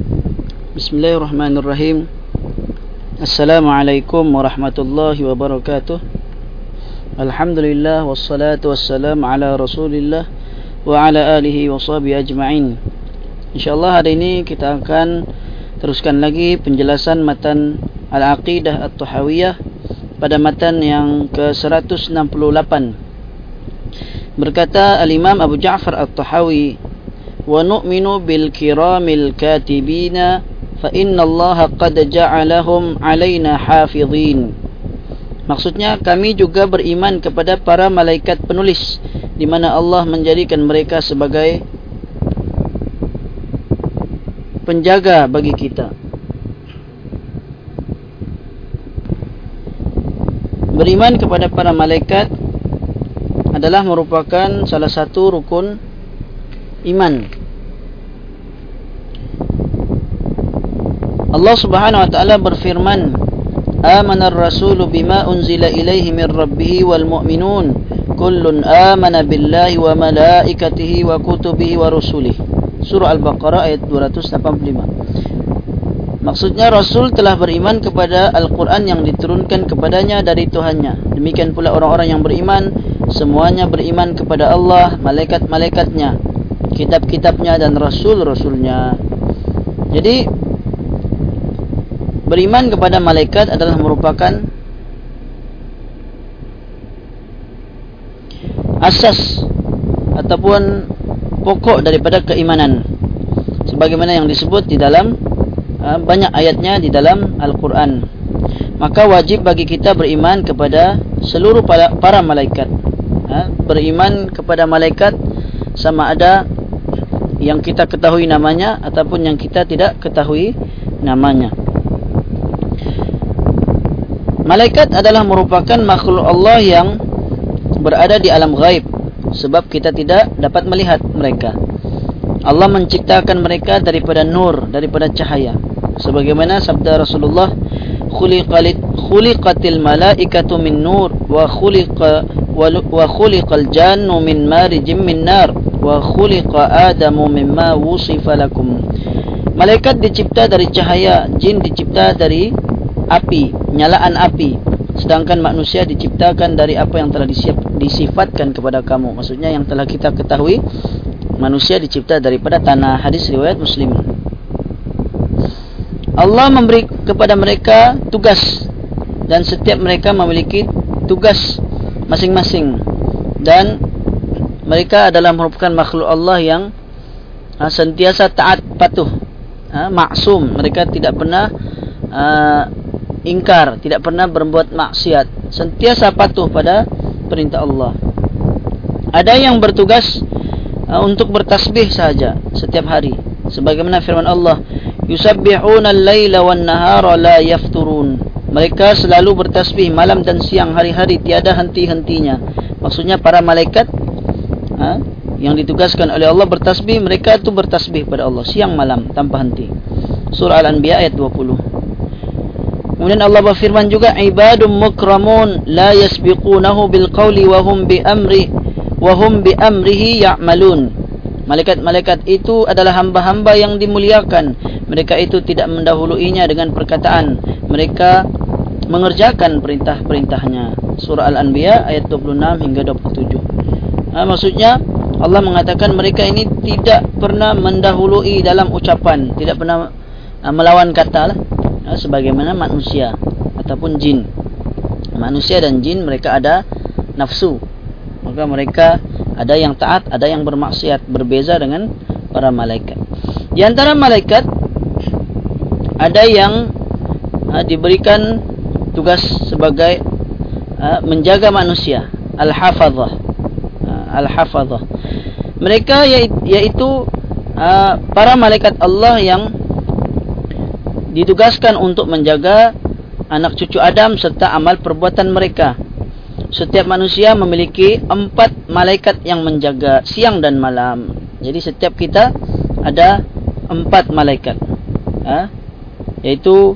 Bismillahirrahmanirrahim. Assalamualaikum warahmatullahi wabarakatuh. Alhamdulillah wassalatu wassalam ala rasulillah Wa ala alihi wa sahbihi ajma'in. InsyaAllah hari ini kita akan teruskan lagi penjelasan matan Al-Aqidah At-Tuhawiyah Pada matan yang ke-168 Berkata Al-Imam Abu Ja'far At-Tuhawi Kiramil katibina fa inna Allah qad ja'alahum 'alaina hafizin maksudnya kami juga beriman kepada para malaikat penulis di mana Allah menjadikan mereka sebagai penjaga bagi kita. Beriman kepada para malaikat adalah merupakan salah satu rukun iman. Allah Subhanahu wa taala berfirman Amana ar-rasulu bima unzila ilaihi min rabbih wal mu'minun kullun amana billahi wa malaikatihi wa kutubihi wa rusulihi. Surah Al-Baqarah ayat 285 Maksudnya Rasul telah beriman kepada Al-Quran yang diturunkan kepadanya dari Tuhannya. Demikian pula orang-orang yang beriman Semuanya beriman kepada Allah, malaikat-malaikatnya Kitab-kitabnya dan Rasul-Rasulnya. Jadi beriman kepada malaikat adalah merupakan asas ataupun pokok daripada keimanan. Sebagaimana yang disebut di dalam uh, banyak ayatnya di dalam Al-Quran. Maka wajib bagi kita beriman kepada seluruh para, malaikat. Uh, beriman kepada malaikat sama ada yang kita ketahui namanya ataupun yang kita tidak ketahui namanya Malaikat adalah merupakan makhluk Allah yang berada di alam gaib sebab kita tidak dapat melihat mereka. Allah menciptakan mereka daripada nur, daripada cahaya. Sebagaimana sabda Rasulullah, "Khuliqalit khuliqatil malaikatu min nur wa khuliqa wa khuliqal jannu min marijim min nar wa khuliqa adamu mimma wusifa lakum." Malaikat dicipta dari cahaya, jin dicipta dari api, nyalaan api. Sedangkan manusia diciptakan dari apa yang telah disiap, disifatkan kepada kamu. Maksudnya yang telah kita ketahui, manusia dicipta daripada tanah. Hadis riwayat Muslim. Allah memberi kepada mereka tugas dan setiap mereka memiliki tugas masing-masing dan mereka adalah merupakan makhluk Allah yang ha, sentiasa taat patuh ha, maksum mereka tidak pernah uh, ingkar, tidak pernah berbuat maksiat, sentiasa patuh pada perintah Allah. Ada yang bertugas uh, untuk bertasbih saja setiap hari. Sebagaimana firman Allah, "Yusabbihuna al-laila wan-nahara la yafturun." Mereka selalu bertasbih malam dan siang hari-hari tiada henti-hentinya. Maksudnya para malaikat ha, yang ditugaskan oleh Allah bertasbih, mereka itu bertasbih pada Allah siang malam tanpa henti. Surah Al-Anbiya ayat 20. Kemudian Allah berfirman juga ibadum mukramun la yasbiqunahu bil qawli wa hum bi amri wa hum bi amrihi ya'malun. Malaikat-malaikat itu adalah hamba-hamba yang dimuliakan. Mereka itu tidak mendahuluinya dengan perkataan. Mereka mengerjakan perintah-perintahnya. Surah Al-Anbiya ayat 26 hingga 27. Ha, maksudnya Allah mengatakan mereka ini tidak pernah mendahului dalam ucapan, tidak pernah ha, melawan kata lah. Ha, sebagaimana manusia ataupun jin. Manusia dan jin mereka ada nafsu. Maka mereka ada yang taat ada yang bermaksiat. Berbeza dengan para malaikat. Di antara malaikat ada yang ha, diberikan tugas sebagai ha, menjaga manusia. Al-hafazah ha, al-hafazah mereka yaitu ha, para malaikat Allah yang ditugaskan untuk menjaga anak cucu Adam serta amal perbuatan mereka. Setiap manusia memiliki empat malaikat yang menjaga siang dan malam. Jadi setiap kita ada empat malaikat. Ha? Yaitu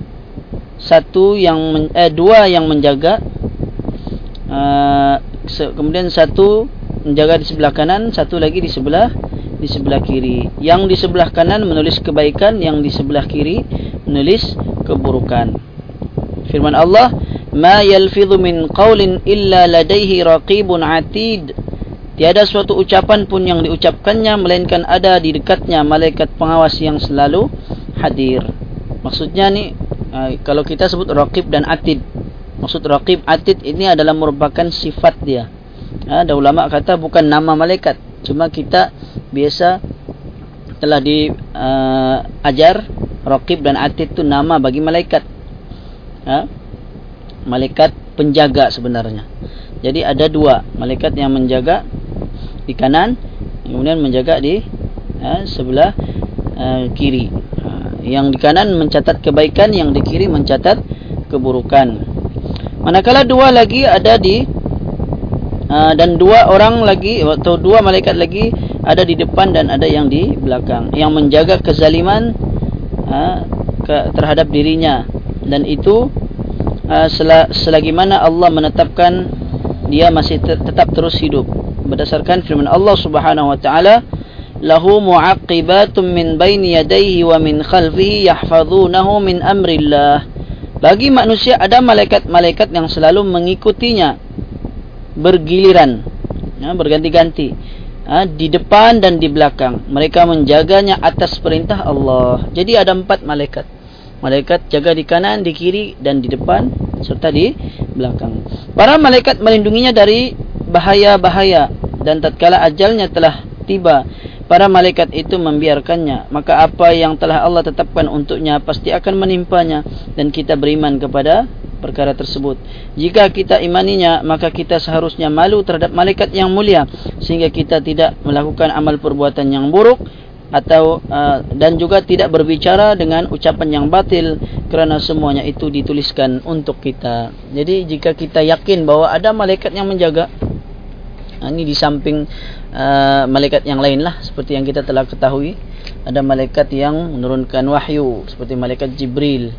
satu yang eh, dua yang menjaga, uh, kemudian satu menjaga di sebelah kanan, satu lagi di sebelah di sebelah kiri. Yang di sebelah kanan menulis kebaikan, yang di sebelah kiri menulis keburukan. Firman Allah, "Ma yalfidhu min qawlin illa ladaihi raqibun 'atid." Tiada suatu ucapan pun yang diucapkannya melainkan ada di dekatnya malaikat pengawas yang selalu hadir. Maksudnya ni kalau kita sebut raqib dan atid. Maksud raqib atid ini adalah merupakan sifat dia. Ada ulama kata bukan nama malaikat. Cuma kita biasa telah diajar uh, raqib dan atid itu nama bagi malaikat. Ha? Malaikat penjaga sebenarnya. Jadi ada dua malaikat yang menjaga di kanan kemudian menjaga di uh, sebelah uh, kiri uh, yang di kanan mencatat kebaikan yang di kiri mencatat keburukan manakala dua lagi ada di uh, dan dua orang lagi atau dua malaikat lagi ada di depan dan ada yang di belakang yang menjaga kezaliman uh, ke, terhadap dirinya. Dan itu uh, selagi mana Allah menetapkan dia masih tetap terus hidup. Berdasarkan firman Allah Subhanahu wa taala lahu mu'aqibatun min baini yadayhi wa min khalfihi yahfazunahu min amrillah. Bagi manusia ada malaikat-malaikat yang selalu mengikutinya bergiliran. Ya, berganti-ganti. Ha, di depan dan di belakang. Mereka menjaganya atas perintah Allah. Jadi ada empat malaikat. Malaikat jaga di kanan di kiri dan di depan serta di belakang. Para malaikat melindunginya dari bahaya-bahaya dan tatkala ajalnya telah tiba para malaikat itu membiarkannya. Maka apa yang telah Allah tetapkan untuknya pasti akan menimpanya dan kita beriman kepada perkara tersebut jika kita imaninya maka kita seharusnya malu terhadap malaikat yang mulia sehingga kita tidak melakukan amal perbuatan yang buruk atau uh, dan juga tidak berbicara dengan ucapan yang batil kerana semuanya itu dituliskan untuk kita. Jadi jika kita yakin bahawa ada malaikat yang menjaga Ha, ini di samping uh, malaikat yang lain lah seperti yang kita telah ketahui ada malaikat yang menurunkan wahyu seperti malaikat Jibril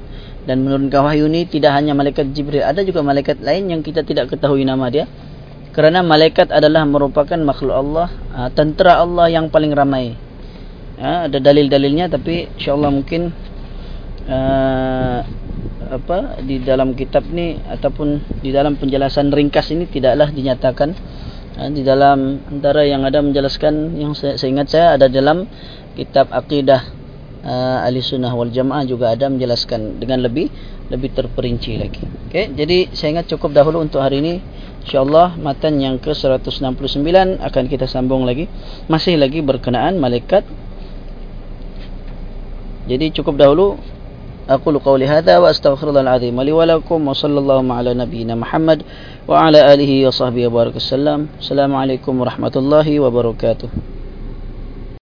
dan menurunkan wahyu ini tidak hanya malaikat Jibril ada juga malaikat lain yang kita tidak ketahui nama dia. Kerana malaikat adalah merupakan makhluk Allah uh, tentera Allah yang paling ramai. Uh, ada dalil-dalilnya tapi insyaallah mungkin uh, apa di dalam kitab ni ataupun di dalam penjelasan ringkas ini tidaklah dinyatakan. Di dalam antara yang ada menjelaskan yang saya, saya ingat saya ada dalam kitab akidah uh, ahli sunnah wal jamaah juga ada menjelaskan dengan lebih lebih terperinci lagi. Okey, jadi saya ingat cukup dahulu untuk hari ini. Insyaallah matan yang ke-169 akan kita sambung lagi. Masih lagi berkenaan malaikat. Jadi cukup dahulu aku أقول قولي هذا وأستغفر الله العظيم لي ولكم وصلى الله على نبينا محمد وعلى آله وصحبه وبارك وسلم السلام عليكم Assalamualaikum warahmatullahi wabarakatuh.